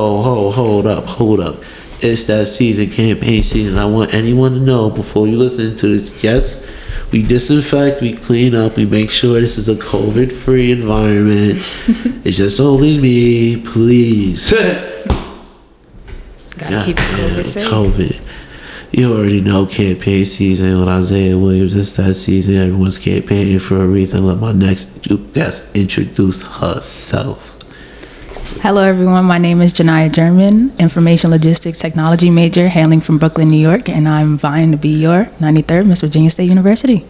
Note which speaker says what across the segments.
Speaker 1: Oh, hold, hold up, hold up. It's that season, campaign season. I want anyone to know before you listen to this. Yes, we disinfect, we clean up, we make sure this is a COVID free environment. it's just only me, please.
Speaker 2: Gotta keep COVID safe.
Speaker 1: COVID. You already know campaign season with Isaiah Williams. It's that season. Everyone's campaigning for a reason. Let my next guest introduce herself.
Speaker 2: Hello, everyone. My name is Janaya German, Information Logistics Technology major, hailing from Brooklyn, New York, and I'm vying to be your 93rd Miss Virginia State University.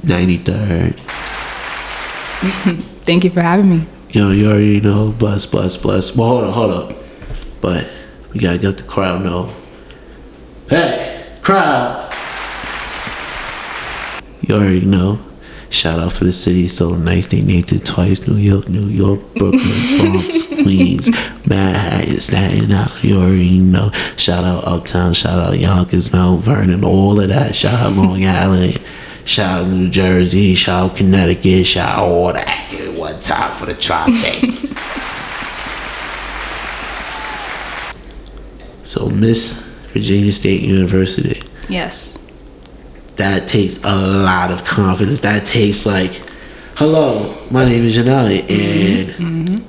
Speaker 1: 93rd.
Speaker 2: Thank you for having me.
Speaker 1: Yo, you already know. Bless, bless, bless. Well, hold up, hold up. But we gotta get the crowd know. Hey, crowd! You already know. Shout out for the city, so nice they named it twice. New York, New York, Brooklyn, Bronx, Queens, Manhattan, Staten Island. You already know. Shout out Uptown, shout out Yonkers, Mount Vernon, all of that. Shout out Long Island, shout out New Jersey, shout out Connecticut, shout out all that. One time for the tri-state. so Miss Virginia State University
Speaker 2: Yes.
Speaker 1: That takes a lot of confidence. That takes like, hello, my name is Janelle, and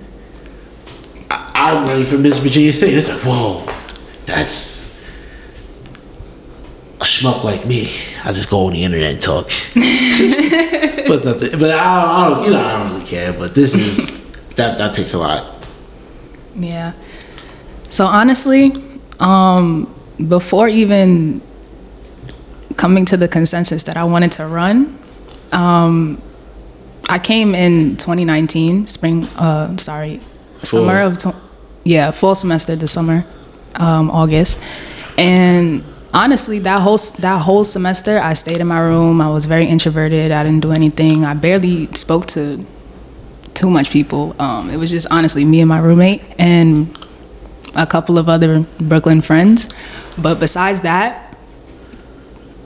Speaker 1: I, I'm running for Miss Virginia State. It's like, whoa, that's a schmuck like me. I just go on the internet and talk. but it's nothing. But I, I don't, you know, I don't really care. But this is that that takes a lot.
Speaker 2: Yeah. So honestly, um, before even coming to the consensus that I wanted to run, um, I came in 2019, spring, uh, sorry, summer of, tw- yeah, fall semester this summer, um, August. And honestly, that whole, that whole semester, I stayed in my room. I was very introverted. I didn't do anything. I barely spoke to too much people. Um, it was just honestly me and my roommate and a couple of other Brooklyn friends. But besides that,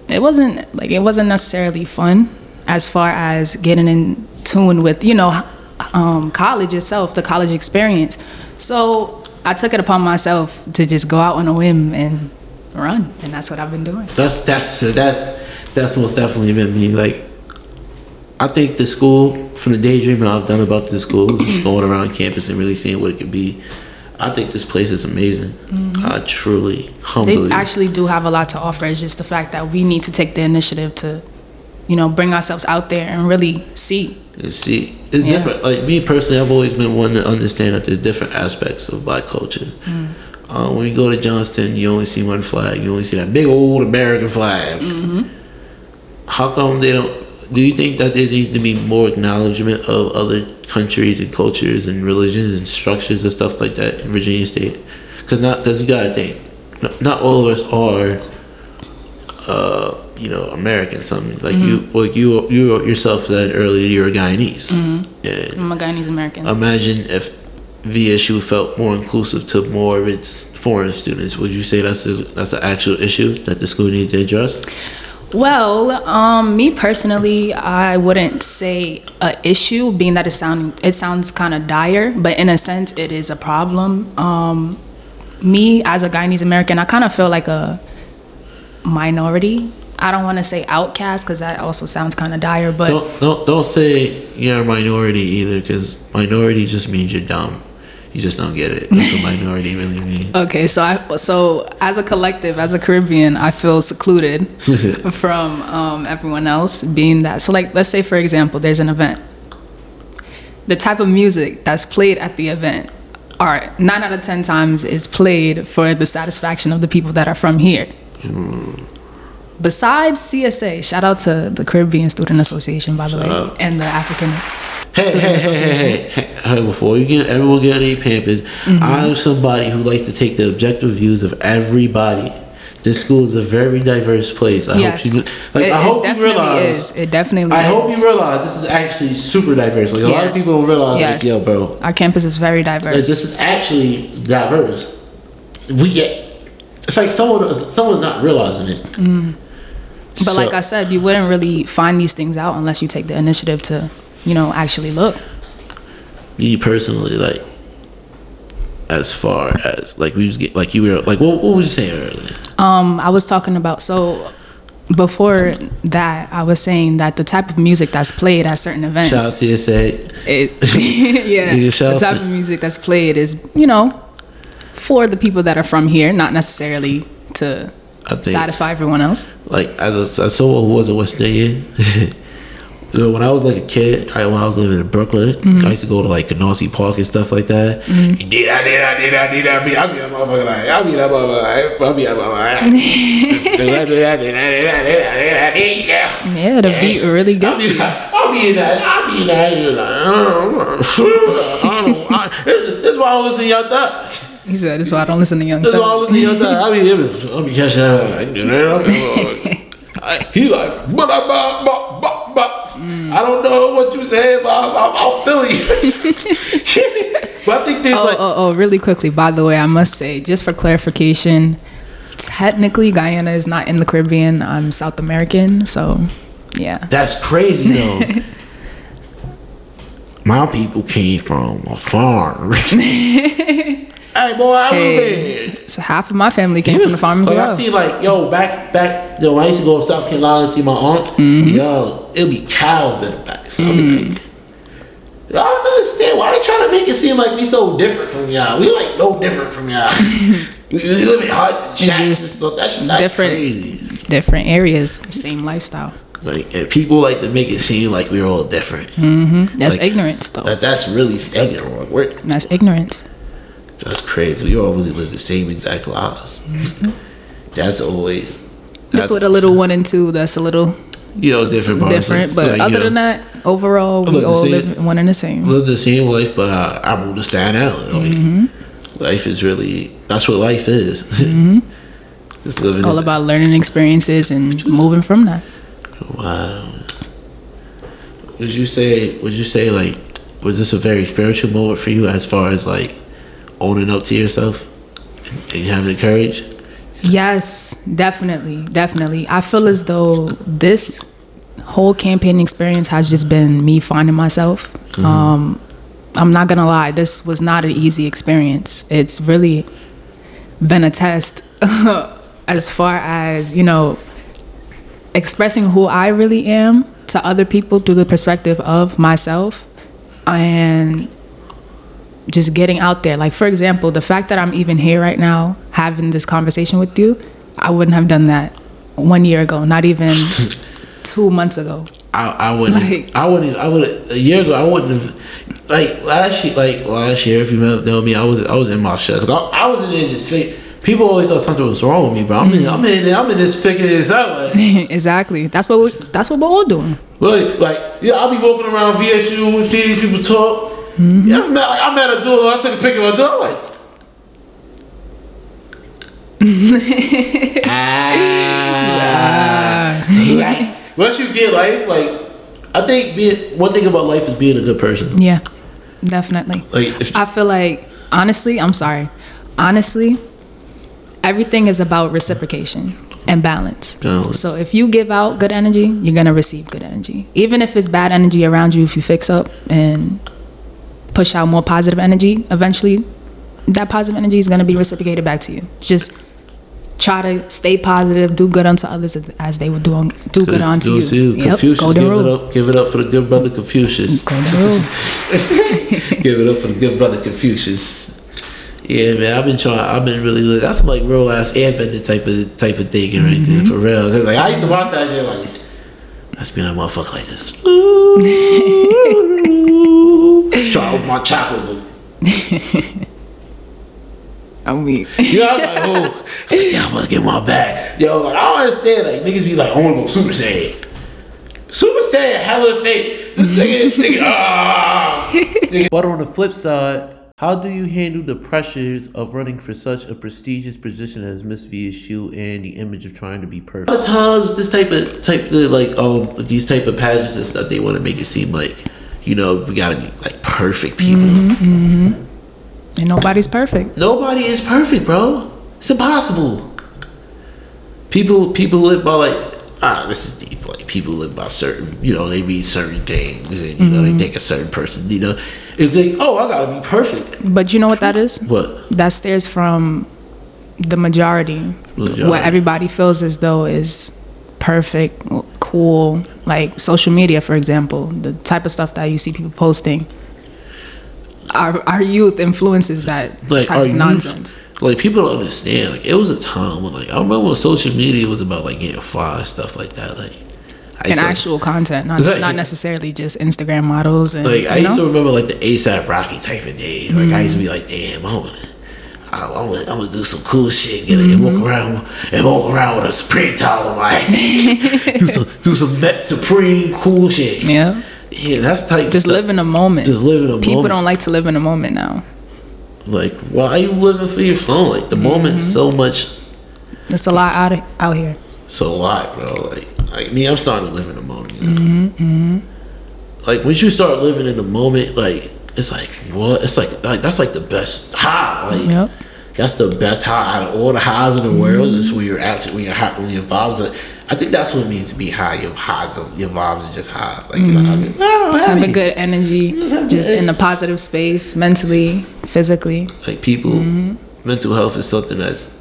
Speaker 2: it wasn't like it wasn't necessarily fun as far as getting in tune with you know um, college itself, the college experience. So I took it upon myself to just go out on a whim and run, and that's what I've been doing.
Speaker 1: That's that's that's that's most definitely been me. Like, I think the school, from the daydreaming I've done about this school, just going around campus and really seeing what it could be. I think this place is amazing. I truly,
Speaker 2: They
Speaker 1: humbly.
Speaker 2: actually do have a lot to offer. It's just the fact that we need to take the initiative to, you know, bring ourselves out there and really see.
Speaker 1: And see, it's
Speaker 2: Yeah.
Speaker 1: different. Like me personally, I've always been one to understand that there's different aspects of black culture.
Speaker 2: Mm.
Speaker 1: Uh, when you go to Johnston, you only see one flag. You only see that big old American flag.
Speaker 2: Mm-hmm.
Speaker 1: How come they don't? Do you think that there needs to be more acknowledgement of other countries and cultures and religions and structures and stuff like that in Virginia State? Because not because you gotta think, not, not all of us are uh, you know, American something. Like you,
Speaker 2: Mm-hmm.
Speaker 1: like you, you yourself said earlier, you're a Guyanese.
Speaker 2: Mm-hmm. I'm a Guyanese American.
Speaker 1: imagine if VSU felt more inclusive to more of its foreign students. Would you say that's a, that's an actual issue that the school needs to address?
Speaker 2: Well, um, me personally, I wouldn't say a issue, being that it sound it sounds kind of dire, but in a sense, it is a problem. Um, me as a Guyanese American, I kind of feel like a minority. I don't want to say outcast because that also sounds kind of dire, but
Speaker 1: Don't don't don't say you're a minority either, because minority just means you're dumb. You just don't get it. That's what minority really means.
Speaker 2: Okay, so I so as a collective, as a Caribbean, I feel secluded from um, everyone else. Being that, so like let's say for example, there's an event. The type of music that's played at the event, are nine out of ten times is played for the satisfaction of the people that are from here. Besides CSA, shout out to the Caribbean Student Association, by the way, and the African
Speaker 1: Hey, hey, hey, hey, hey, hey, before you get everyone get any pampers,
Speaker 2: Mm-hmm.
Speaker 1: I'm somebody who likes to take the objective views of everybody. This school is a very diverse place. I
Speaker 2: Yes,
Speaker 1: hope you like.
Speaker 2: it,
Speaker 1: I
Speaker 2: it
Speaker 1: hope you
Speaker 2: definitely
Speaker 1: realize.
Speaker 2: is. It definitely.
Speaker 1: I hope you realize this is actually super diverse. Like a lot of people don't realize,
Speaker 2: Yes.
Speaker 1: like, yo, bro,
Speaker 2: Our campus is very diverse.
Speaker 1: like, this is actually diverse. We get. It's like someone someone's not realizing it.
Speaker 2: Mm. But
Speaker 1: So-
Speaker 2: like I said, you wouldn't really find these things out unless you take the initiative to, you know, actually look.
Speaker 1: me personally, like as far as like we was get like you were like what, what was you saying earlier?
Speaker 2: Um, I was talking about so before that, I was saying that the type of music that's played at certain events,
Speaker 1: Shout out to CSA.
Speaker 2: it, yeah, the type of music that's played is you know for the people that are from here, not necessarily to
Speaker 1: think
Speaker 2: satisfy everyone else.
Speaker 1: like as a, as someone who was a West Indian, know, when I was like a kid, I, when I was living in Brooklyn,
Speaker 2: Mm-hmm.
Speaker 1: I used to go to like Canarsie Park and stuff like that. You did, I did, I did, I did, I did, I be that motherfucker like, I be that motherfucker like, I be that motherfucker. I I I I I I yeah.
Speaker 2: The beat really gets
Speaker 1: I'll
Speaker 2: to
Speaker 1: be,
Speaker 2: you.
Speaker 1: I'll be in that. I'll be in that. I don't. I. I, this is why I don't listen to y'all thug.
Speaker 2: He said, "This is why I don't listen to Young
Speaker 1: This is why I don't listen to y'all thug. I'll be, I'll be catching that. Like, you know, he like, but I, but, but, but. I don't know what you said, but I, I, I'll feel you. but I think there's
Speaker 2: Oh,
Speaker 1: like,
Speaker 2: oh, oh, really quickly, by the way, I must say, just for clarification, technically Guyana is not in the Caribbean. I'm South American, so yeah.
Speaker 1: that's crazy though. My people came from a farm. hey, boy, I
Speaker 2: Hey,
Speaker 1: was there.
Speaker 2: so half of my family came from the farm as
Speaker 1: like, I see, like, yo, back, back, yo, I used to go to South Carolina and see my aunt,
Speaker 2: Mm-hmm.
Speaker 1: yo, it'll be cows the back. So I'll be
Speaker 2: Mm.
Speaker 1: like, I don't understand. Why they trying to make it seem like we so different from y'all? We like no different from y'all. we, live in huts and shacks and stuff. That's, that's
Speaker 2: different.
Speaker 1: crazy.
Speaker 2: Different areas, same lifestyle.
Speaker 1: Like, people like to make it seem like we're all different.
Speaker 2: That's
Speaker 1: Like-
Speaker 2: ignorance, though.
Speaker 1: That, that's really ignorant. We're,
Speaker 2: That's ignorance.
Speaker 1: That's crazy. We all really live the same exact lives. That's always
Speaker 2: Just
Speaker 1: that's
Speaker 2: with a little one and two, that's a little
Speaker 1: you know different. parts.
Speaker 2: different. But
Speaker 1: Like, you
Speaker 2: other
Speaker 1: know,
Speaker 2: than that, overall, we all
Speaker 1: same-
Speaker 2: live one and the same.
Speaker 1: live the same life, but I, I moved to Staten Island. Like,
Speaker 2: Mm-hmm.
Speaker 1: Life is really that's what life is. Just living
Speaker 2: All about learning experiences and moving from that.
Speaker 1: Wow. Would you say? Would you say like was this a very spiritual moment for you as far as like owning up to yourself and, and having the courage?
Speaker 2: Yes, definitely, definitely. I feel as though this whole campaign experience has just been me finding myself. Um, I'm not gonna lie, this was not an easy experience. It's really been a test as far as you know expressing who I really am to other people through the perspective of myself and just getting out there. Like for example, the fact that I'm even here right now having this conversation with you, I wouldn't have done that one year ago, not even two months ago.
Speaker 1: I, I wouldn't.
Speaker 2: Like-
Speaker 1: I wouldn't. I would. A year ago, I wouldn't have. Like last year, like last year, if you know me, I was I was in my shell because I, I was in there just fi- People always thought something was wrong with me, but I'm in. I'm in. I'm in this figuring this out. Like,
Speaker 2: exactly. That's what we, that's what we're all doing.
Speaker 1: like, like, yeah, I'll be walking around VSU, see these people talk. Yeah, I'm at, like, I'm at a door. I took a picture of a door. I'm like. ah. Like, once you get life, like I think being one thing about life is being a good person.
Speaker 2: Yeah, definitely.
Speaker 1: Like
Speaker 2: I feel like honestly, I'm sorry. Honestly, everything is about reciprocation and balance.
Speaker 1: Balance.
Speaker 2: So if you give out good energy, you're gonna receive good energy. Even if it's bad energy around you, if you fix up and push out more positive energy, eventually that positive energy is gonna be reciprocated back to you. Just try to stay positive, do good unto others as- they would do on, do good unto you.
Speaker 1: it.
Speaker 2: Yep,
Speaker 1: Confucius,
Speaker 2: golden
Speaker 1: give it up. Give it up for the good brother Confucius. Give it up for the good brother Confucius. Yeah, man, I've been trying. I've been really. Good. That's like real ass airbender type of type of thing right there mm-hmm. for real. like I used to watch that shit like. Let's be a motherfucker like this. Try to open my chakras.
Speaker 2: I mean,
Speaker 1: You know, I'm like, oh, like, yeah, I'm gonna get my bag. Yo, like, I don't understand. Like, niggas be like, I wanna go Super Saiyan. Super Saiyan, hella fake. This nigga, nigga, ah.
Speaker 3: But on the flip side, how do you handle the pressures of running for such a prestigious position as Miss VSU and the image of trying to be
Speaker 1: A
Speaker 3: perfect?
Speaker 1: lot of times, this type of type of like um these type of pageants and stuff, they want to make it seem like, you know, we gotta be like perfect people. Mm-hmm, mm-hmm.
Speaker 2: and nobody's perfect.
Speaker 1: Nobody is perfect, bro. It's impossible. People people live by like, ah, this is deep. Like people live by certain, you know, they read certain things, and you know, they mm-hmm. think a certain person, you know, if they, oh, I gotta be perfect.
Speaker 2: But you know what that is?
Speaker 1: What?
Speaker 2: That steers from the majority,
Speaker 1: Majority.
Speaker 2: what everybody feels as though is perfect, cool. Like social media, for example, the type of stuff that you see people posting. Our, our youth influences that
Speaker 1: Like,
Speaker 2: type of nonsense.
Speaker 1: like people don't understand? Like, it was a time when, like, I remember when social media was about like getting fly stuff like that. Like, I
Speaker 2: And
Speaker 1: to-
Speaker 2: actual content, not,
Speaker 1: Exactly.
Speaker 2: not necessarily just Instagram models. And,
Speaker 1: Like I used to remember like the ASAP Rocky type of days. Like I used to be like, damn, I'm gonna, I, I'm gonna, I'm gonna do some cool shit, get it, and walk mm-hmm. around and walk around with a Supreme towel on my head. do some do some Met Supreme cool shit.
Speaker 2: yeah.
Speaker 1: Yeah, that's type.
Speaker 2: Just
Speaker 1: stuff.
Speaker 2: live in a moment.
Speaker 1: Just live in a
Speaker 2: People
Speaker 1: moment.
Speaker 2: People don't like to live in a moment now.
Speaker 1: Like, why are you living for your phone? Like the moment's mm-hmm. so much.
Speaker 2: It's a lot out, out here.
Speaker 1: It's a lot, bro. Like, like me, I'm starting to live in the moment. You know? Mm-hmm, like once you start living in the moment, like it's like what? It's like like that's like the best high. Like
Speaker 2: Yep.
Speaker 1: that's the best high out of all the highs in the world. Is when you're actually when you're high, when your vibes. Are, I think that's what it means to be high. Your highs, are, your vibes are just high. Like you're not mm-hmm. just, oh,
Speaker 2: Have a good energy, just in a positive space, mentally, physically.
Speaker 1: like people mm-hmm. mental health is something that's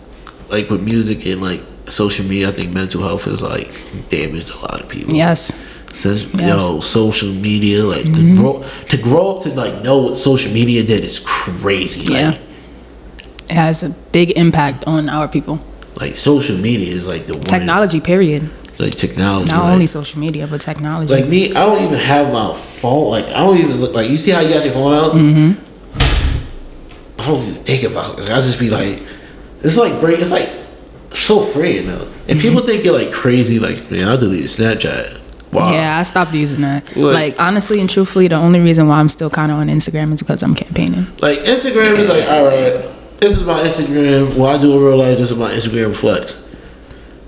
Speaker 1: like with music and like social media i think mental health is like damaged a lot of people
Speaker 2: Yes.
Speaker 1: Since
Speaker 2: Yes. Mm-hmm.
Speaker 1: yo social media like to grow to grow up to like know what social media did is crazy like,
Speaker 2: Yeah. It has a big impact on our people.
Speaker 1: like social media is like the one
Speaker 2: Technology, period.
Speaker 1: like technology
Speaker 2: Not
Speaker 1: like,
Speaker 2: only social media, but technology.
Speaker 1: like me i don't even have my phone like i don't even look like you see how you got your phone out
Speaker 2: Mm-hmm.
Speaker 1: i don't even think about it i just be like it's like break it's like so free now
Speaker 2: Mm-hmm.
Speaker 1: and people think you're like crazy like man I'll deleted snapchat wow
Speaker 2: Yeah, I stopped using that.
Speaker 1: What?
Speaker 2: Like honestly and truthfully, the only reason why I'm still kind of on Instagram is because I'm campaigning.
Speaker 1: like instagram is like all right this is my instagram what i do in real life this is my instagram flex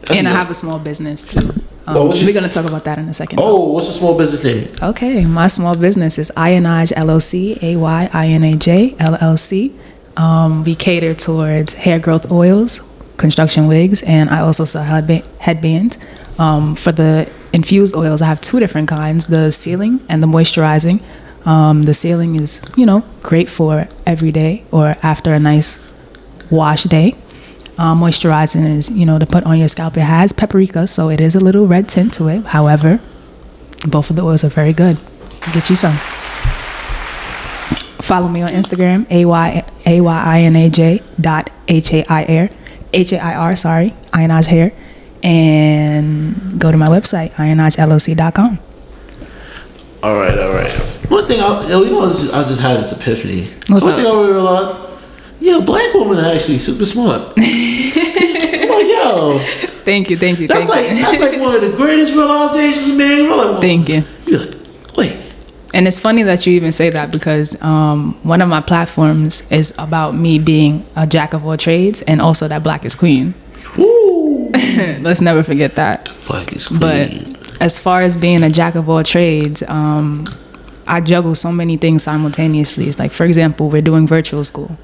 Speaker 1: That's
Speaker 2: and I have a small business too. Um,
Speaker 1: Well,
Speaker 2: we're gonna talk about that in a second.
Speaker 1: oh what's a small business name
Speaker 2: Okay, my small business is Ayinaj LLC, A Y I N A J LLC. Um, we cater towards hair growth oils, construction wigs, and I also sell headba- headbands. Um, for the infused oils, I have two different kinds: the sealing and the moisturizing. Um, the sealing is, you know, great for every day or after a nice wash day. Um, moisturizing is, you know, to put on your scalp. It has paprika, so it is a little red tint to it. However, both of the oils are very good. Get you some. Follow me on Instagram, a y a y i n a j dot h a i r h a i r sorry ayinaj hair, and go to my website ayinajllc.com.
Speaker 1: all right all right one thing i yo, you know I just, I just had this epiphany
Speaker 2: What's
Speaker 1: one
Speaker 2: up?
Speaker 1: thing i realized yeah black women are actually super smart I'm like yo
Speaker 2: Thank you, thank you,
Speaker 1: that's
Speaker 2: thank
Speaker 1: like
Speaker 2: you,
Speaker 1: that's like one of the greatest realizations man We're like,
Speaker 2: thank you.
Speaker 1: you're like wait
Speaker 2: And it's funny that you even say that because um, one of my platforms is about me being a jack of all trades and also that black is queen.
Speaker 1: Woo.
Speaker 2: Let's never forget that.
Speaker 1: Black is queen.
Speaker 2: But as far as being a jack of all trades, um, I juggle so many things simultaneously. It's like, for example, we're doing virtual school.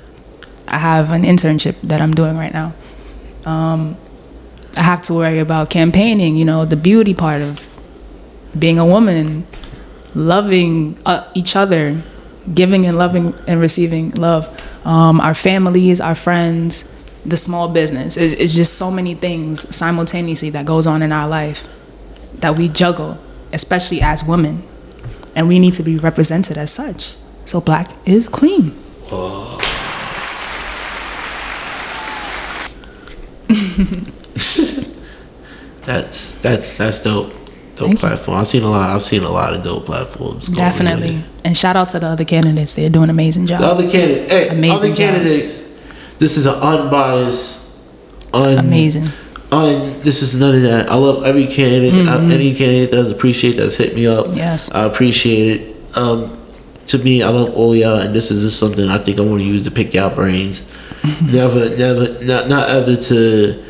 Speaker 2: I have an internship that I'm doing right now. Um, I have to worry about campaigning, you know, the beauty part of being a woman, loving uh, each other, giving and loving and receiving love, um, our families, our friends, the small business. It's, it's just so many things simultaneously that goes on in our life that we juggle, especially as women, and we need to be represented as such. So black is queen.
Speaker 1: That's that's that's dope. Dope
Speaker 2: Thank you.
Speaker 1: platform. I've seen a lot. I've seen a lot of dope platforms.
Speaker 2: Definitely. And shout out to the other candidates. They're doing an amazing job.
Speaker 1: The other candidates. Hey,
Speaker 2: Amazing
Speaker 1: other
Speaker 2: job.
Speaker 1: candidates. This is an unbiased, un,
Speaker 2: amazing.
Speaker 1: un. This is none of that. I love every candidate. I, any candidate that's appreciate that's hit me up.
Speaker 2: Mm-hmm. Yes.
Speaker 1: I appreciate it. Um, to me, I love all y'all, and this is just something I think I want to use to pick y'all brains.
Speaker 2: Mm-hmm.
Speaker 1: never, never, not not ever to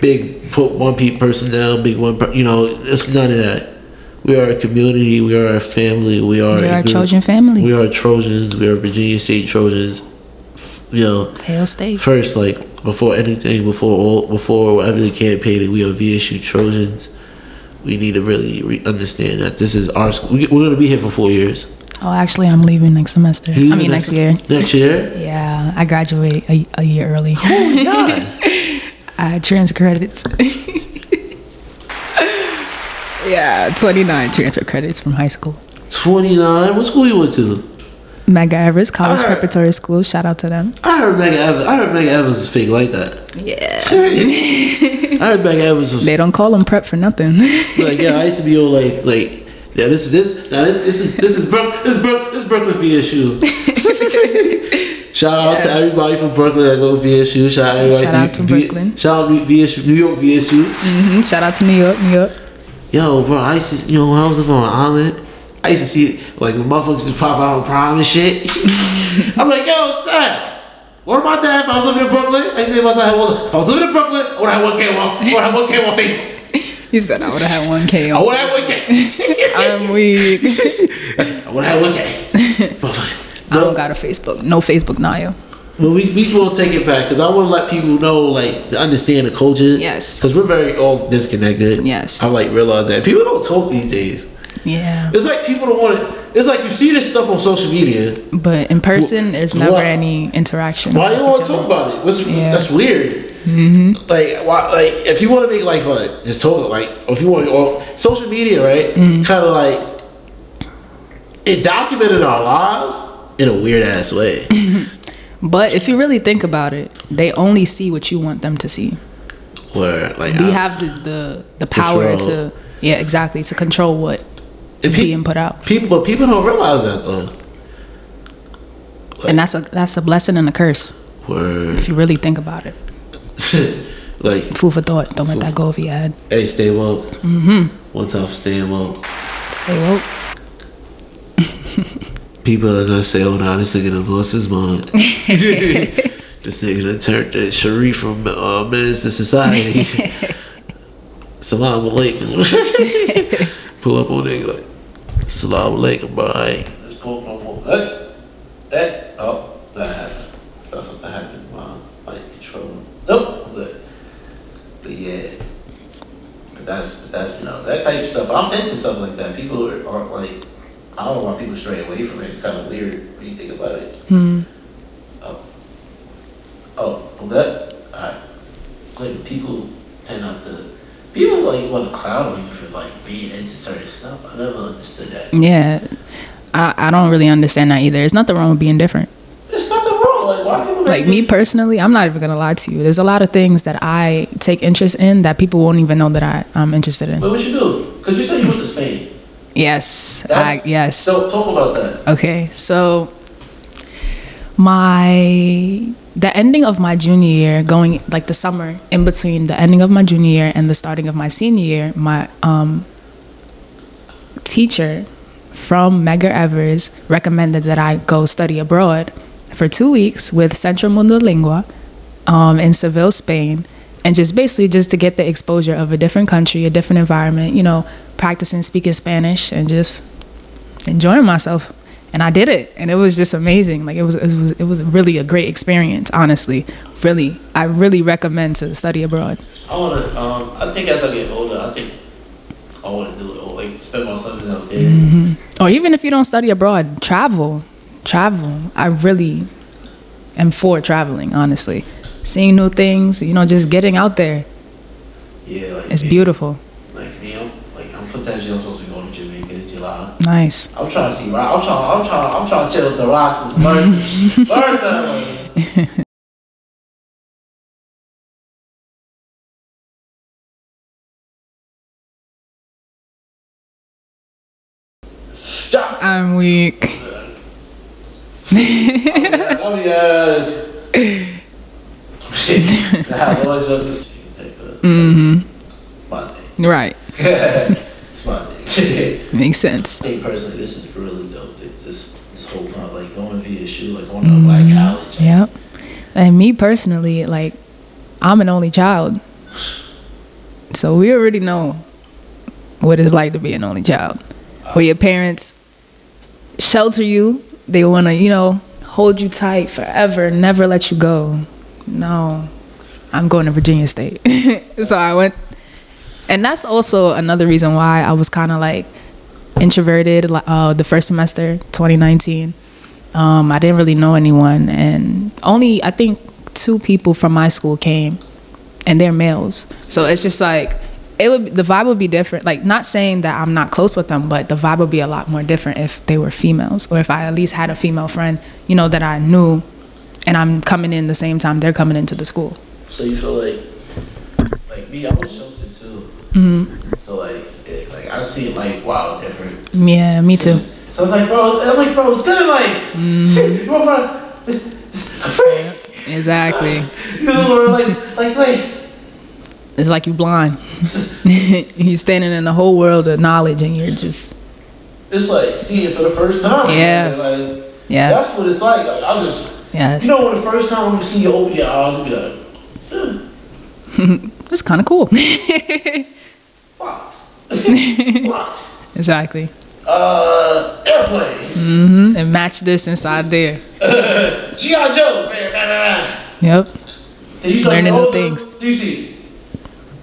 Speaker 1: big put one pe- person down, big one. Per, you know, it's none of that. We are a community. We are a family. We are.
Speaker 2: We
Speaker 1: a
Speaker 2: are a
Speaker 1: group.
Speaker 2: Trojan family.
Speaker 1: We are Trojans. We are Virginia State Trojans. You know,
Speaker 2: Hail State.
Speaker 1: first like before anything, before all, before whatever the campaign, we are VSU Trojans. we need to really re- understand that this is our school. We, we're gonna be here for four years.
Speaker 2: Oh, actually, I'm leaving next semester. I mean, next year.
Speaker 1: Next year.
Speaker 2: Yeah, I graduate a, a year early.
Speaker 1: Oh my god.
Speaker 2: I transfer credits. yeah, 29 transfer credits from high school.
Speaker 1: Twenty nine. What school you went to?
Speaker 2: Medgar Evers College
Speaker 1: Alright.
Speaker 2: Preparatory School. Shout out to them.
Speaker 1: I heard Medgar Evers. I heard Medgar Evers was fake like that.
Speaker 2: Yeah.
Speaker 1: I heard Medgar Evers was
Speaker 2: They don't call them prep for nothing.
Speaker 1: like yeah. I used to be all like like yeah. This is this now this this is this is Brook this is Brook this Brooklyn VSU. Shout out to everybody from Brooklyn that go VSU. Shout out everybody
Speaker 2: Shout out to
Speaker 1: V-
Speaker 2: Brooklyn.
Speaker 1: Shout out to VSU, New York VSU.
Speaker 2: Mhm, Shout out to New York, New York.
Speaker 1: Yo, bro, I used to, you know, when I was up on an island, I used to see, like, motherfuckers just pop out on prom and shit. I'm like, yo, son, what about that if I was living in Brooklyn? I used to say to myself, well, if I was living in Brooklyn, I would have 1K on, I would have 1K on Facebook.
Speaker 2: He said I would have had 1K
Speaker 1: I
Speaker 2: on.
Speaker 1: I would have 1K.
Speaker 2: I'm weak.
Speaker 1: I would have 1K. But,
Speaker 2: I don't got a Facebook. No Facebook, Naya.
Speaker 1: but we, we will take it back because I want to let people know, like, to understand the culture.
Speaker 2: Yes.
Speaker 1: Because we're very all disconnected.
Speaker 2: Yes.
Speaker 1: I, like, realize that. People don't talk these days.
Speaker 2: Yeah.
Speaker 1: It's like people don't want it. It's like you see this stuff on social media.
Speaker 2: But in person, there's never
Speaker 1: Why-
Speaker 2: any interaction.
Speaker 1: Why you want to talk about it? What's,
Speaker 2: Yeah.
Speaker 1: that's weird. Mm-hmm. Like, why, like if you want to make like fun, just talk. Like, if you want, or social media, right?
Speaker 2: Mm-hmm.
Speaker 1: Kind of like it documented our lives in a weird ass way.
Speaker 2: But if you really think about it, they only see what you want them to see.
Speaker 1: Where like
Speaker 2: We
Speaker 1: I-
Speaker 2: have the the, the power
Speaker 1: Control.
Speaker 2: to yeah exactly to control what is
Speaker 1: pe-
Speaker 2: being put out,
Speaker 1: People, but people don't realize that though.
Speaker 2: and that's a that's a blessing and a curse
Speaker 1: Word.
Speaker 2: if you really think about it.
Speaker 1: like,
Speaker 2: Food for thought. Don't let that go over your head.
Speaker 1: hey, stay woke. Mm-hmm. One time for staying woke.
Speaker 2: Stay woke.
Speaker 1: People are gonna say, "Oh, no, this nigga done lost his mind." this nigga done turned that Sharif from uh, Menace II Society. Salam alaikum. Pull up on nigga like, Salam alaikum, bro. I ain't. Let's pull no more. Hey, hey, oh, that happened. That's what that happened. My mic control. Nope, I'm good. But yeah. But that's that's you know that type of stuff. I'm into stuff like that. People are, are like I don't want people stray away from it. It's kind of weird when you think about it.
Speaker 2: Hmm.
Speaker 1: Oh, oh, well that I like people tend not to. People like want to clown on you for like being into certain stuff. I never understood that.
Speaker 2: Yeah, I I don't really understand that either. There's nothing wrong with being different.
Speaker 1: There's nothing wrong. Like why people
Speaker 2: Like me personally, I'm not even gonna lie to you. There's a lot of things that I take interest in that people won't even know that I I'm interested in.
Speaker 1: But what you do? Because you said you went to Spain.
Speaker 2: Yes, I yes.
Speaker 1: So talk about that.
Speaker 2: Okay, so my the ending of my junior year, going like the summer in between the ending of my junior year and the starting of my senior year, my um, teacher from Medgar Evers recommended that I go study abroad for two weeks with Centro Mundolengua um, in Seville, Spain, and just basically just to get the exposure of a different country, a different environment, you know, practicing speaking Spanish and just enjoying myself. And I did it, and it was just amazing. Like it was, it was, it was really a great experience. Honestly, really, I really recommend to study abroad.
Speaker 1: I want to. Um, I think as I get older, I think I want to do it. Or like spend my summers out there.
Speaker 2: Or even if you don't study abroad, travel, travel. I really am for traveling. Honestly, seeing new things. You know, just getting out there.
Speaker 1: Yeah, like
Speaker 2: It's beautiful.
Speaker 1: Like me, I'm like I'm potentially I'm supposed to be going to Jamaica in July.
Speaker 2: Nice.
Speaker 1: I'm trying to see. right? I'm trying. I'm trying. I'm trying to chill with the rosters uh, Drop.
Speaker 2: I'm weak.
Speaker 1: Oh yeah. Shit. Nah, Lord Joseph. Mm-hmm. Thing.
Speaker 2: Right.
Speaker 1: it's my thing.
Speaker 2: Makes sense.
Speaker 1: Think personally, this is really dope. This this whole time, like going VSU, like going to a black college.
Speaker 2: Yep. And me personally, like, I'm an only child. So we already know what it's like to be an only child. Where your parents shelter you, they want to, you know, hold you tight forever, never let you go. No, I'm going to Virginia State. so I went and that's also another reason why I was kind of like introverted uh, the first semester 2019 um, I didn't really know anyone and only I think two people from my school came and they're males. So it's just like it would the vibe would be different. Like not saying that I'm not close with them but the vibe would be a lot more different if they were females or if I at least had a female friend you know that I knew and I'm coming in the same time they're coming into the school.
Speaker 1: So you feel like, like me, I was sheltered too. Mm-hmm. So like, it, like I see life wow different.
Speaker 2: yeah me too
Speaker 1: So it's like, bro, I'm like, bro, it's good in life.
Speaker 2: Mm-hmm.
Speaker 1: you want to free?
Speaker 2: exactly
Speaker 1: You know, like, like, like.
Speaker 2: It's like you're blind. you're standing in the whole world of knowledge and you're just
Speaker 1: It's like seeing it for the first time.
Speaker 2: Yes.
Speaker 1: Like,
Speaker 2: yes,
Speaker 1: That's what it's like. Like I was just,
Speaker 2: yes.
Speaker 1: you know, when the first time you see you open your eyes, you be like,
Speaker 2: It's kind of cool.
Speaker 1: Box, box,
Speaker 2: exactly.
Speaker 1: uh, airplane,
Speaker 2: Mm-hmm. And match this inside there.
Speaker 1: GI Joe.
Speaker 2: Yep.
Speaker 1: Then you start
Speaker 2: Learning new things.
Speaker 1: see,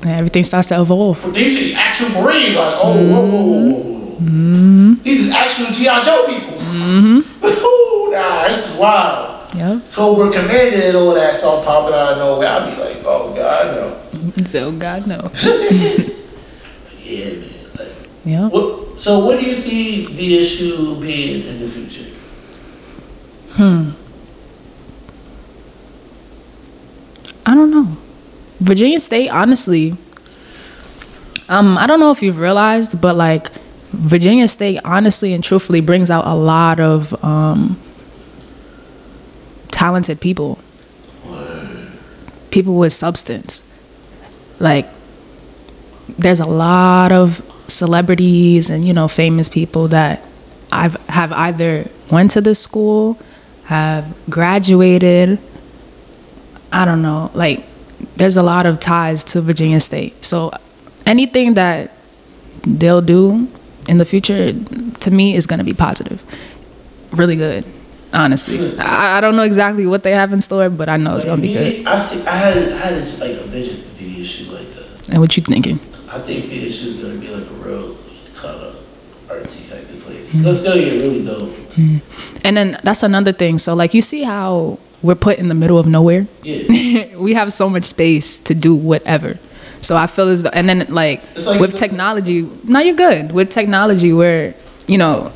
Speaker 2: And everything starts to evolve.
Speaker 1: you see actual Marines, like, oh, whoa, whoa, whoa, whoa. These is actual GI Joe people. Mm-hmm. nah, this is wild.
Speaker 2: Yep.
Speaker 1: So we're commanded and all that start popping out of nowhere. I'd be like, oh god, no.
Speaker 2: So God no.
Speaker 1: Yeah, man. Like,
Speaker 2: Yep.
Speaker 1: what, so what do you see VSU being in the future? Hmm.
Speaker 2: I don't know. Virginia State, honestly, um, I don't know if you've realized, but like Virginia State, honestly and truthfully, brings out a lot of um, talented people, people with substance. Like, there's a lot of celebrities and you know famous people that I've have either went to this school, have graduated. I don't know, like there's a lot of ties to Virginia State. So anything that they'll do in the future to me is going to be positive. Really good, honestly. I, I don't know exactly what they have in store, but I know it's going to be good.
Speaker 1: I see. I had I had a, like a vision for VSU like that.
Speaker 2: And what you thinking?
Speaker 1: I think VSU is gonna be like a real kind of artsy type of place. Mm-hmm. So it's gonna get really dope. Mm-hmm.
Speaker 2: And then that's another thing. So like you see how we're put in the middle of nowhere?
Speaker 1: Yeah.
Speaker 2: we have so much space to do whatever. So I feel as though, and then like,
Speaker 1: like-
Speaker 2: with technology, now you're good. With technology, we're you know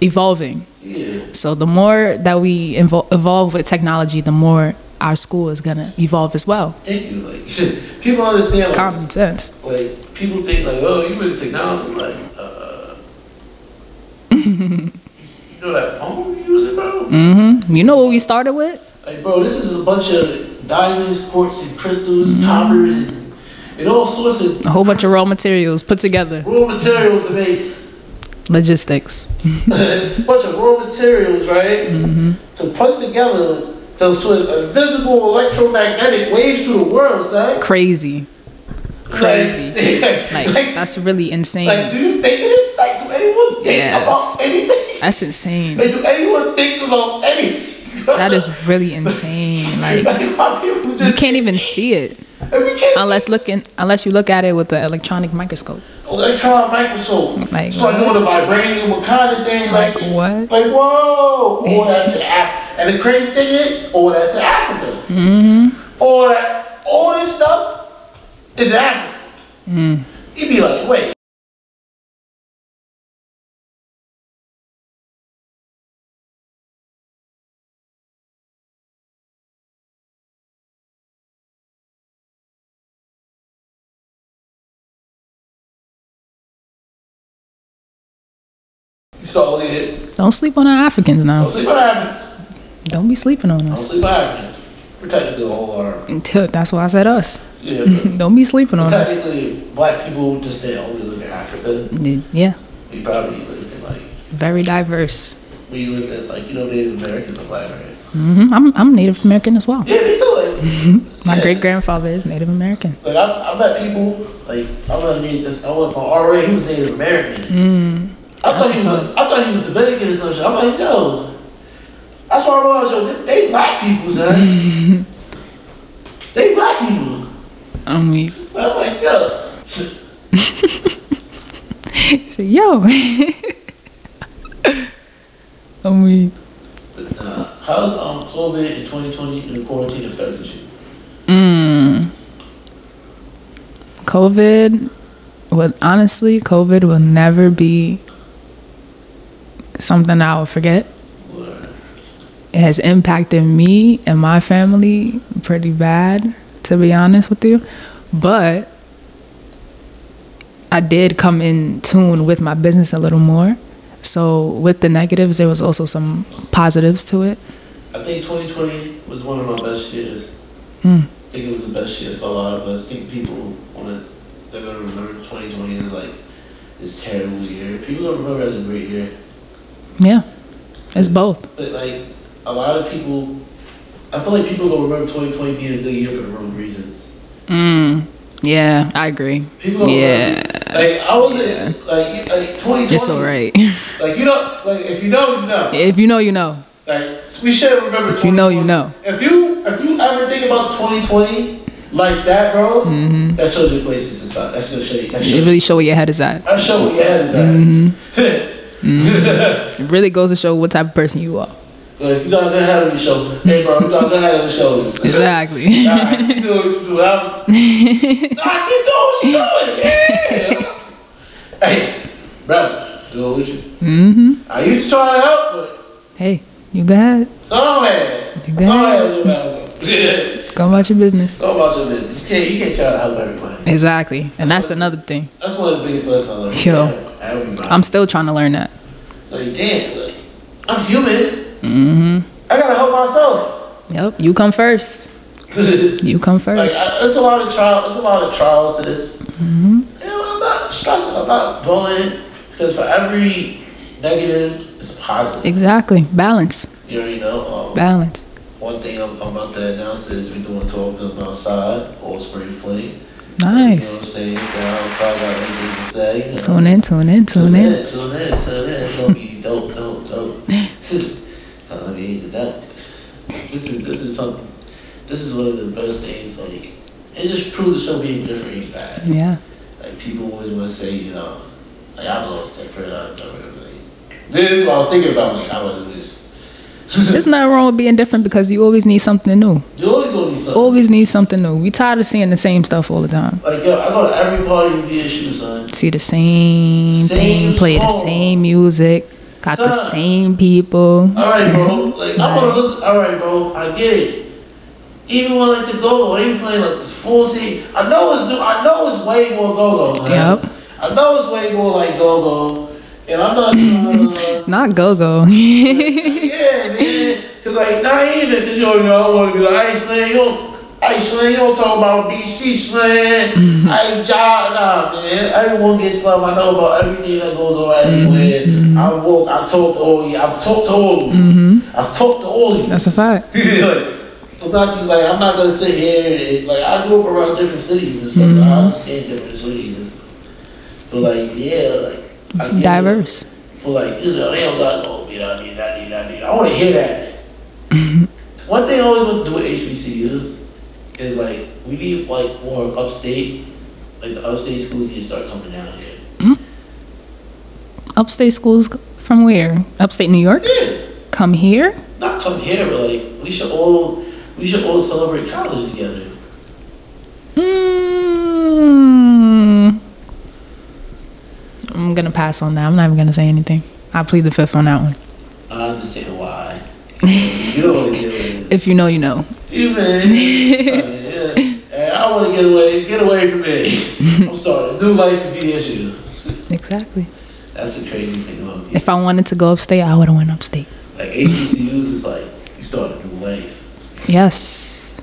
Speaker 2: evolving.
Speaker 1: Yeah.
Speaker 2: So the more that we evol- evolve with technology, the more our school is gonna evolve as well.
Speaker 1: Thank you. Like people understand. Like,
Speaker 2: Common sense.
Speaker 1: like people think like, oh, you into technology? Like, uh, you know that phone you using, bro?
Speaker 2: hmm You know what we started with?
Speaker 1: Like, bro, this is a bunch of diamonds, quartz, and crystals, copper, and, and all sorts of
Speaker 2: A whole bunch of raw materials put together.
Speaker 1: raw materials to make
Speaker 2: Logistics.
Speaker 1: a bunch of raw materials, right? To put together to sort of uh, invisible electromagnetic waves through the world, son.
Speaker 2: Crazy. Crazy.
Speaker 1: Like,
Speaker 2: Like
Speaker 1: like,
Speaker 2: that's really insane.
Speaker 1: like, do you think of this? Like, do anyone think
Speaker 2: Yes.
Speaker 1: about anything?
Speaker 2: That's insane.
Speaker 1: Like, do anyone think about anything?
Speaker 2: That is really insane. Like you can't even see it
Speaker 1: And we can't
Speaker 2: unless looking unless you look at it with the electronic microscope.
Speaker 1: Electron microscope.
Speaker 2: Like
Speaker 1: Start
Speaker 2: what?
Speaker 1: doing the vibranium Wakanda thing, like,
Speaker 2: Like what?
Speaker 1: like whoa, all that to Af- and the crazy thing is, all that to Africa. Mm-hmm. All that, all this stuff is Africa.
Speaker 2: Mm.
Speaker 1: You'd be like, wait. Looking at
Speaker 2: Don't sleep on our Africans now.
Speaker 1: Don't sleep on Africans.
Speaker 2: Don't be sleeping on
Speaker 1: Don't
Speaker 2: us.
Speaker 1: sleep on Africans. We're technically a whole army.
Speaker 2: That's why I said us.
Speaker 1: Yeah,
Speaker 2: Don't be sleeping on us.
Speaker 1: technically, black people just didn't only live in Africa.
Speaker 2: Yeah,
Speaker 1: We probably lived in like,
Speaker 2: very diverse.
Speaker 1: we lived in like, you know, Native Americans are black, right?
Speaker 2: hmm I'm I'm Native American as well.
Speaker 1: Yeah, me too. Like,
Speaker 2: My
Speaker 1: yeah.
Speaker 2: great grandfather is Native American.
Speaker 1: Like, I, I met people, like, I this, I was my RA, he was Native American.
Speaker 2: Mm.
Speaker 1: I thought, he was, I thought he was Dominican or some shit. I'm like, yo. That's why I realized, yo, they, they black people, son. they black people.
Speaker 2: I mean,
Speaker 1: I'm like, yo.
Speaker 2: yo. I mean,
Speaker 1: Uh, how's um COVID in 2020 and quarantine affected you?
Speaker 2: COVID would honestly, COVID will never be something I will forget. It has impacted me and my family pretty bad, to be honest with you. But I did come in tune with my business a little more. So with the negatives, there was also some positives to it.
Speaker 1: I think 2020 was one of my best years.
Speaker 2: Hmm.
Speaker 1: I think it was the best year for a lot of us. I think people want to, they're going to remember 2020 as like this terrible year. People don't remember it as a great year.
Speaker 2: Yeah, it's both.
Speaker 1: But like a lot of people, I feel like people gonna remember 2020 being a good year for the wrong reasons.
Speaker 2: Mm, yeah, I agree.
Speaker 1: People
Speaker 2: Yeah.
Speaker 1: like I was like you- like 2020.
Speaker 2: You're so right.
Speaker 1: Like you know, like if you know, you know.
Speaker 2: if you know, you know.
Speaker 1: Like we should remember.
Speaker 2: If you know, you know.
Speaker 1: If you if you ever think about 2020 like that, bro, that shows your place in society. That's gonna show you. That
Speaker 2: It
Speaker 1: shows,
Speaker 2: really show where your head is at.
Speaker 1: that show what your head is at.
Speaker 2: It really goes to show what type of person you are.
Speaker 1: Like you got a good head on your shoulder. Hey, bro, you got a good head on your shoulders.
Speaker 2: Exactly.
Speaker 1: Nah, keep doing what you do. I'm, nah, keep doing what you doing. Yeah. hey, bro, doing what you.
Speaker 2: mm-hmm.
Speaker 1: I used to try to help, but
Speaker 2: Hey, you go ahead.
Speaker 1: go ahead.
Speaker 2: You
Speaker 1: Go
Speaker 2: go
Speaker 1: ahead. you.
Speaker 2: Go about your business.
Speaker 1: Go about your business. You can't, you can't try to help everybody.
Speaker 2: Exactly. And that's another thing.
Speaker 1: That's one of the biggest lessons I learned.
Speaker 2: Yo.
Speaker 1: Everybody.
Speaker 2: I'm still trying to learn that.
Speaker 1: Like, damn, like, I'm human.
Speaker 2: Mm-hmm.
Speaker 1: I gotta help myself.
Speaker 2: Yep. You come first. You come first.
Speaker 1: I, there's a lot of trials. It's a lot of trials to this.
Speaker 2: Mm-hmm.
Speaker 1: You know, I'm not stressing. I'm not dwelling because for every negative, it's a positive.
Speaker 2: Exactly. Balance.
Speaker 1: You already know. Um,
Speaker 2: Balance.
Speaker 1: one thing I'm, I'm about to announce is we're doing talk to outside, all spring fling. You
Speaker 2: Nice.
Speaker 1: to. You.
Speaker 2: Tune in, tune in, tune in.
Speaker 1: Tune in, tune in. It's gonna be dope, dope. I mean, that this is this is something. This is one of the best things. Like it just proves the show being different ain't bad.
Speaker 2: Yeah.
Speaker 1: Like people always want to say, you know, like I know it's different. I don't know. Like, this is what I was thinking about. Like how do I do this?
Speaker 2: There's nothing wrong with being different because you always need something new.
Speaker 1: You always gonna be something.
Speaker 2: Always need something new. We tired of seeing the same stuff all the time.
Speaker 1: Like yo, I go to every party with VSU, son.
Speaker 2: See the same,
Speaker 1: Same
Speaker 2: thing, play the same music, got the same people.
Speaker 1: All right, bro. Like I want to listen. All right, bro. I get it. Even when like the go go, they playing like the full C. I know it's do. I know it's way more go go.
Speaker 2: Yep.
Speaker 1: I know it's way more like go go, and I'm not. Uh,
Speaker 2: Not go go.
Speaker 1: Yeah, man. Cause like not even cause you don't know I want to be like Iceland. You don't. Iceland, you don't talk about BC slang. I job, nah, man. Everyone gets love. I know about everything that goes on mm-hmm. everywhere. Mm-hmm. I walk. I talk to all of you. I've talked to all of you. Mm-hmm. I've talked to all of you.
Speaker 2: That's a fact.
Speaker 1: like, I'm not just like I'm not gonna sit here and like I grew up around different cities and stuff. So I understand different cities and stuff. But like yeah, like get it. But like you know, they don't got no you know, I need, I need, I need. I want to hear that. One thing I always want to do with HBCUs is like we need like more upstate, like the upstate schools need to start coming down here. Mm-hmm.
Speaker 2: Upstate schools from where? Upstate New York?
Speaker 1: Yeah,
Speaker 2: Come here?
Speaker 1: not come here, but like we should all we should all celebrate college together.
Speaker 2: I'm gonna pass on that. I'm not even gonna say anything. I plead the fifth on that one.
Speaker 1: I understand why. you get away.
Speaker 2: If you know, you know.
Speaker 1: You man, I, mean, yeah. Hey, I want to get away. Get away from me. I'm sorry. Do life in VSU.
Speaker 2: Exactly.
Speaker 1: That's the craziest thing about it.
Speaker 2: If I wanted to go upstate, I would have went upstate.
Speaker 1: Like HBCUs is like you start a new life.
Speaker 2: Yes.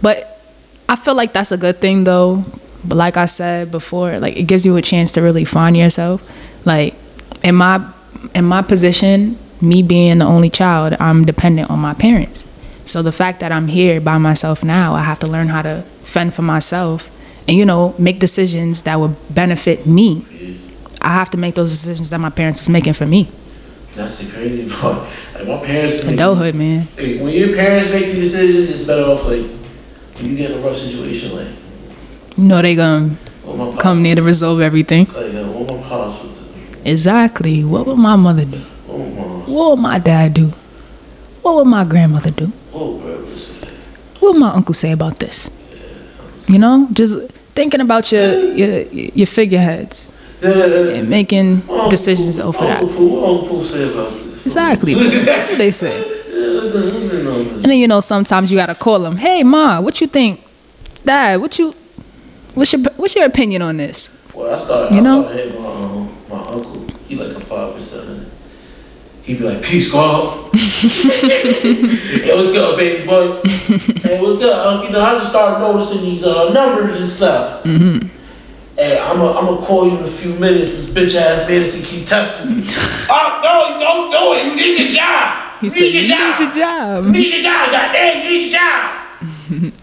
Speaker 2: But I feel like that's a good thing though. But like I said before, like it gives you a chance to really find yourself. Like in my in my position, me being the only child, I'm dependent on my parents. So the fact that I'm here by myself now, I have to learn how to fend for myself and you know, make decisions that would benefit me. I have to make those decisions that my parents was making for me.
Speaker 1: That's the crazy part. Like my parents.
Speaker 2: Adulthood, man.
Speaker 1: Like, when your parents make the decisions, it's better off like when you get in a rough situation. Like
Speaker 2: You know they gonna
Speaker 1: what my pops,
Speaker 2: come near to resolve everything.
Speaker 1: Oh, like what my pops would do.
Speaker 2: Exactly. What would my mother do?
Speaker 1: Oh.
Speaker 2: What would my dad do? What would my grandmother do?
Speaker 1: Oh.
Speaker 2: What would my uncle say about this? You know, just thinking about your your, your figureheads and making decisions over that.
Speaker 1: Uncle what Uncle Pooh say about this?
Speaker 2: Exactly. What they say.
Speaker 1: Yeah, let them- let them know.
Speaker 2: And then you know sometimes you gotta call them. Hey, ma, what you think? Dad, what you? What's your What's your opinion on this?
Speaker 1: Well, I started,
Speaker 2: You
Speaker 1: I
Speaker 2: know?
Speaker 1: started my, um, my uncle. He like a five percent. He'd be like, peace, God. hey, what's good, baby boy? hey, what's good? Um, you know, I just started noticing these uh, numbers and stuff. Mm-hmm. Hey, I'm gonna I'm gonna call you in a few minutes. This bitch ass Madison keep testing me. oh no, don't do it. You need your job.
Speaker 2: He
Speaker 1: you
Speaker 2: said,
Speaker 1: need your
Speaker 2: "You
Speaker 1: job.
Speaker 2: need your job."
Speaker 1: You need your job. Goddamn, you need your job.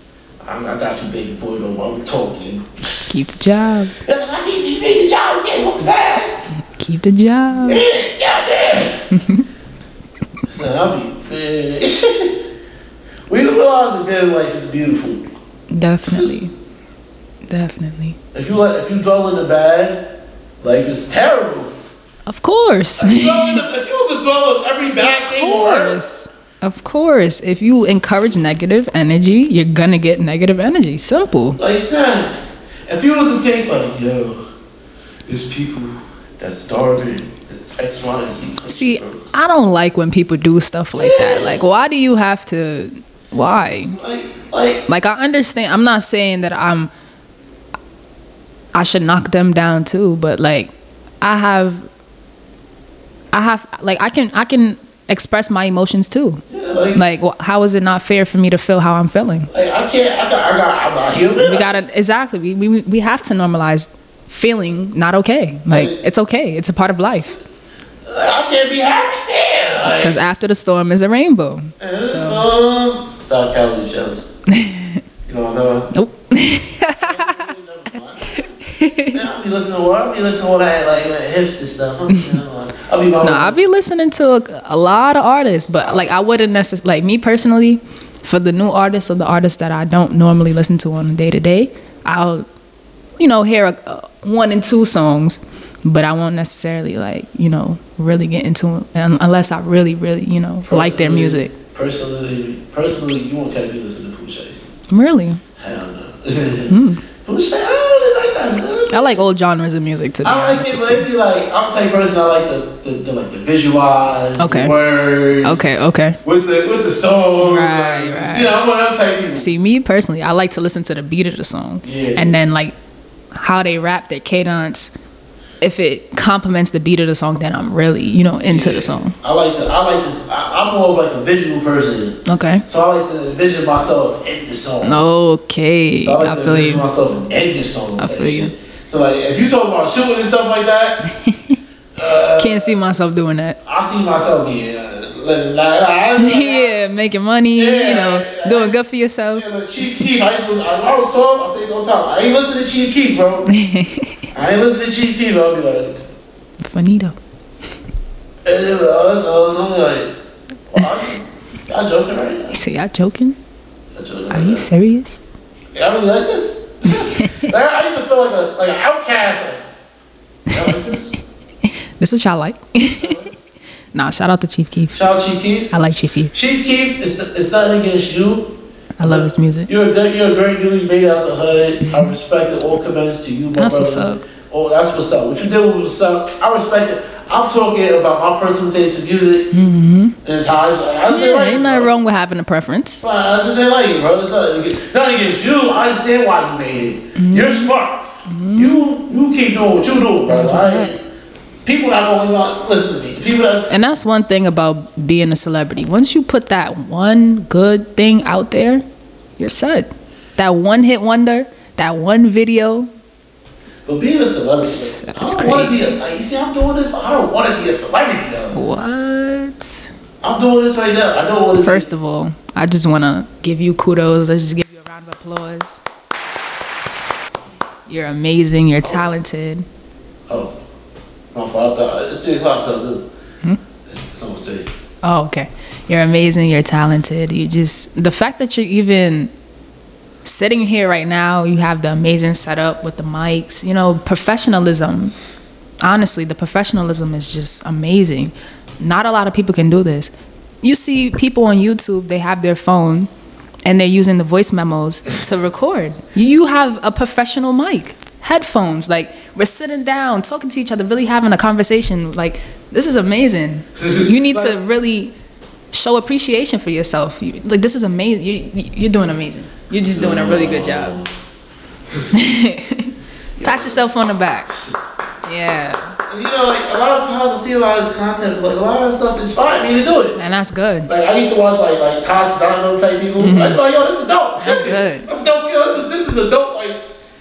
Speaker 1: I, I got you, baby boy. Don't I'm talking.
Speaker 2: Keep the job.
Speaker 1: I need. You need your job. You can't whoop his ass.
Speaker 2: Keep the job.
Speaker 1: Yeah, goddamn. Son, I'll be man. we realize that married life is beautiful.
Speaker 2: Definitely. Definitely.
Speaker 1: If you let, if you dwell in the bad, life is terrible.
Speaker 2: Of course.
Speaker 1: If you dwell in the, if you dwell in every bad thing of
Speaker 2: course. Of course. If you encourage negative energy, you're gonna get negative energy. Simple.
Speaker 1: like son, if you was to think like, yo, there's people that starving, that's X, Y, and Z.
Speaker 2: See, I don't like when people do stuff like that. Like, why do you have to? Why?
Speaker 1: like, like,
Speaker 2: Like, I understand. I'm not saying that I'm. I should knock them down too, but like, I have. I have like I can I can express my emotions too.
Speaker 1: yeah, like,
Speaker 2: Like, how is it not fair for me to feel how I'm feeling?
Speaker 1: like, I can't. I got. I got. I'm not human.
Speaker 2: We gotta exactly. We we we have to normalize feeling not okay. Like, it's okay. It's a part of life.
Speaker 1: I can't be happy there.
Speaker 2: Because after the storm is a rainbow.
Speaker 1: Is fun. South Carolina jealous. you know what I'm talking
Speaker 2: Nope.
Speaker 1: I'll be listening to what? I'll be listening to all that like hipster stuff. You know, like, I'll be
Speaker 2: No, I be listening to a, a lot of artists, but like I wouldn't necessarily like me personally. For the new artists or the artists that I don't normally listen to on a day to day, I'll, you know, hear a, a one and two songs, but I won't necessarily like you know really get into it unless I really really you know like their music.
Speaker 1: Personally, personally, you won't catch me listening to Pooh.
Speaker 2: Really,
Speaker 1: Hell no. Hmm. Pooh Chase, ah, I like that. Stuff.
Speaker 2: I like old genres of music to be
Speaker 1: I like it, but it be like I'm the type of person I like the, the, the like the visualize,
Speaker 2: Okay.
Speaker 1: the words,
Speaker 2: Okay, okay.
Speaker 1: with the with the song,
Speaker 2: Right,
Speaker 1: like,
Speaker 2: right.
Speaker 1: You know, I'm one of type people.
Speaker 2: See, me personally, I like to listen to the beat of the song.
Speaker 1: Yeah.
Speaker 2: And then, like, how they rap, their cadence. If it complements the beat of the song, then I'm really, you know, into the song.
Speaker 1: I like to. I like this. I, I'm more of like a visual person,
Speaker 2: Okay.
Speaker 1: so I like to envision myself in the song.
Speaker 2: Okay.
Speaker 1: So I like
Speaker 2: I
Speaker 1: to
Speaker 2: feel
Speaker 1: envision
Speaker 2: you.
Speaker 1: myself in the song.
Speaker 2: I feel you.
Speaker 1: shit. So like, if you talk about shooting and stuff like that,
Speaker 2: Can't see myself doing that.
Speaker 1: I see myself being uh, living like, like,
Speaker 2: Yeah, making money, you know, doing good for yourself.
Speaker 1: Yeah, but Chief Keef, I, used to, I, I was told, I say this all the time, I ain't listen to Chief Keef, bro. I ain't listen to Chief Keef. I'll be like,
Speaker 2: Finito.
Speaker 1: and then, uh, so I'm like, well, y'all joking right now.
Speaker 2: You say, y'all joking?
Speaker 1: Y'all joking
Speaker 2: Are
Speaker 1: right
Speaker 2: you
Speaker 1: now.
Speaker 2: serious?
Speaker 1: Yeah, I really like this. like, I used to feel like a like an outcast. Like, this?
Speaker 2: This what y'all like? nah, shout out to Chief Keef.
Speaker 1: Shout out Chief Keef.
Speaker 2: I like Chief Keef.
Speaker 1: Chief Keef, it's, it's nothing against you.
Speaker 2: I love his music.
Speaker 1: You're a you're a great dude. You made out the hood. I respect it. All commends to you, my
Speaker 2: That's what's up.
Speaker 1: Oh, that's what's up. What you did was what's up. I respect it. I'm talking about my personal taste in music. Mm-hmm. And it's how I, I just ain't
Speaker 2: Yeah,
Speaker 1: like it,
Speaker 2: ain't nothing wrong with having a preference.
Speaker 1: But I just ain't like it, bro. It's not, nothing against you. I understand why you made it.
Speaker 2: Mm-hmm.
Speaker 1: You're smart. You you keep doing what you do, bro. Ain't, people not gonna want listen to me. People that
Speaker 2: And that's one thing about being a celebrity. Once you put that one good thing out there, you're set. That one hit wonder, that one video.
Speaker 1: But being a celebrity, like, I don't want to be a, like, you see, I'm doing this, but I don't want to be a celebrity though.
Speaker 2: What?
Speaker 1: I'm doing this right now. I don't want to.
Speaker 2: First of all, I just want to give you kudos. Let's just give you a round of applause. You're amazing. You're talented.
Speaker 1: Oh, my fault. It's three o'clock though.
Speaker 2: Hmm?
Speaker 1: It's, it's almost three.
Speaker 2: Oh, okay. You're amazing. You're talented. You just the fact that you're even sitting here right now. You have the amazing setup with the mics. You know, professionalism honestly, the professionalism is just amazing. Not a lot of people can do this. You see people on YouTube, they have their phone and they're using the voice memos to record. You have a professional mic, headphones, like we're sitting down, talking to each other, really having a conversation. Like, this is amazing. You need to really show appreciation for yourself. You, like, this is amazing. You, you're doing amazing. You're just doing a really good job. Pat yourself on the back. Yeah.
Speaker 1: You know, like a lot of times I see a lot of this content, like a lot of stuff inspired me to do it.
Speaker 2: And that's good.
Speaker 1: Like I used to watch like like Constantino type people. I was like, yo, this is dope.
Speaker 2: Mm-hmm. That's good.
Speaker 1: That's dope. Yo, this is this is a dope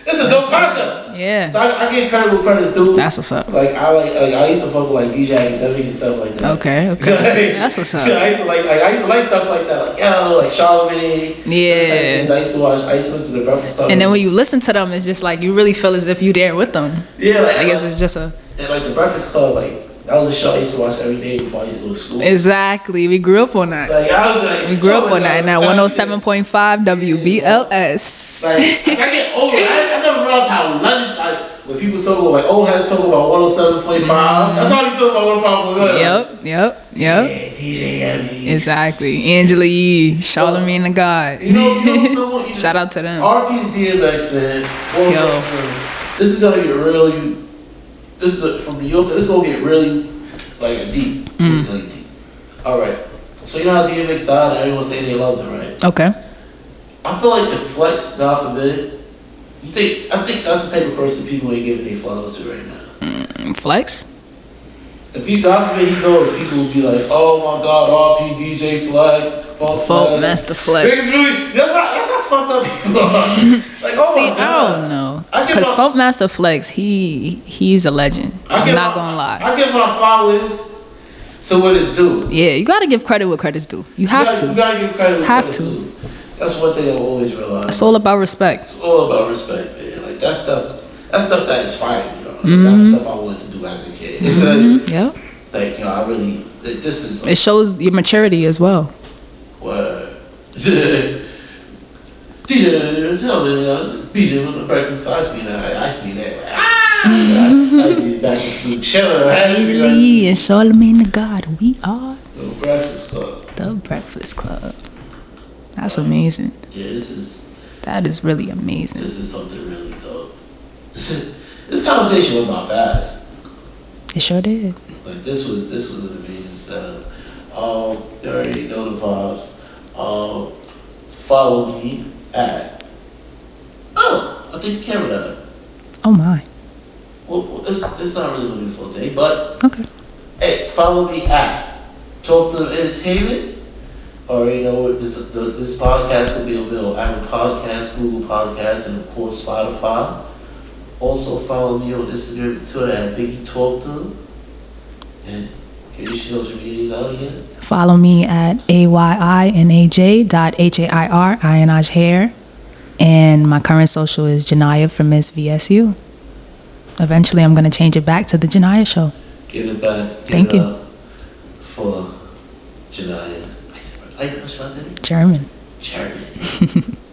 Speaker 1: like this is a dope concept.
Speaker 2: Yeah.
Speaker 1: So I, I give credit where credit's due.
Speaker 2: That's what's up.
Speaker 1: like I like, like I used to fuck with like DJ Akademiks and stuff like that.
Speaker 2: Okay, okay. That's what's up.
Speaker 1: I used to like, like I used to like stuff like that, like yo, like Charlamagne.
Speaker 2: Yeah.
Speaker 1: Like, I used to watch. I used to listen to the breakfast stuff.
Speaker 2: And then when you listen to them, it's just like you really feel as if you're there with them.
Speaker 1: yeah, like
Speaker 2: I guess it's just a
Speaker 1: and like the Breakfast Club, like that was a show I used to watch every day before I used to go to school.
Speaker 2: exactly. We grew up on that.
Speaker 1: like I was like,
Speaker 2: We grew up on that, and that 107.5 WBLS.
Speaker 1: Like, I get older. I, I never realized how legend. Like when people talk about like old heads talk about 107.5. Mm-hmm. That's how you feel about 105.1.
Speaker 2: Yep, yep,
Speaker 1: Yeah,
Speaker 2: yep.
Speaker 1: DJ Envy.
Speaker 2: Exactly. Angela Yee, Charlamagne the God.
Speaker 1: You know, you know someone. You
Speaker 2: Shout out to them.
Speaker 1: RP DMX, man.
Speaker 2: Yo.
Speaker 1: This is gonna get really. This is a, from New York. This is gonna get really like deep. Hmm. This is really deep. All right. So you know how DMX died and everyone saying they loved him, right?
Speaker 2: Okay.
Speaker 1: I feel like if Flex, God forbid, you think I think that's the type of person people ain't giving their flowers to right now.
Speaker 2: Mm, Flex?
Speaker 1: If he God forbid he goes, people will be like, oh my God, RP DJ Flex,
Speaker 2: Folk
Speaker 1: Flex.
Speaker 2: Master
Speaker 1: Niggas
Speaker 2: Flex.
Speaker 1: really, that's how that's how fucked up like, oh
Speaker 2: See,
Speaker 1: my
Speaker 2: I don't know. Because Funk Master Flex, he he's a legend.
Speaker 1: I
Speaker 2: I'm
Speaker 1: give
Speaker 2: not
Speaker 1: my-
Speaker 2: gonna lie.
Speaker 1: I give my flowers to what it's due.
Speaker 2: Yeah, you gotta give credit where credit's due. You have
Speaker 1: gotta, You gotta give credit. where
Speaker 2: Have
Speaker 1: credit's
Speaker 2: to.
Speaker 1: due. That's what they always realize.
Speaker 2: It's all about respect.
Speaker 1: It's all about respect, man. Like that stuff. That stuff that inspired me, bro. Like,
Speaker 2: Mm-hmm.
Speaker 1: That's stuff I wanted to do as a kid.
Speaker 2: Yep.
Speaker 1: like you know, I really. This is like,
Speaker 2: It shows your maturity as well.
Speaker 1: Word. DJ, tell me, uh, DJ, when the breakfast I be that, I used to that, like! I used to be back in school chilling, right?
Speaker 2: Lee and Charlamagne the God, we are
Speaker 1: The breakfast club.
Speaker 2: the Breakfast Club. That's amazing.
Speaker 1: Yeah, this is
Speaker 2: That is really amazing.
Speaker 1: this is something really dope. this conversation went by fast.
Speaker 2: It sure did.
Speaker 1: Like this was this was an amazing setup. Um, you already know the vibes. Uh, follow me at. Oh, I think the camera died.
Speaker 2: Oh my.
Speaker 1: Well, this it's not really a full day, but
Speaker 2: Okay.
Speaker 1: hey, follow me at Talk to Entertainment. Already know this the, this podcast will be available on Apple Podcasts, Google Podcasts, and of course Spotify. Also follow me on Instagram and Twitter at Biggie Talk to. And get your social medias out again.
Speaker 2: Follow me at AYINAJ dot H-A-I-R, Ayinaj Hair. And my current social is Janaya from Miss VSU. Eventually, I'm going to change it back to the Janaya Show.
Speaker 1: Give it back. Give
Speaker 2: Thank
Speaker 1: it
Speaker 2: you.
Speaker 1: For Janaya. Like, should I say it?
Speaker 2: German.
Speaker 1: Charity.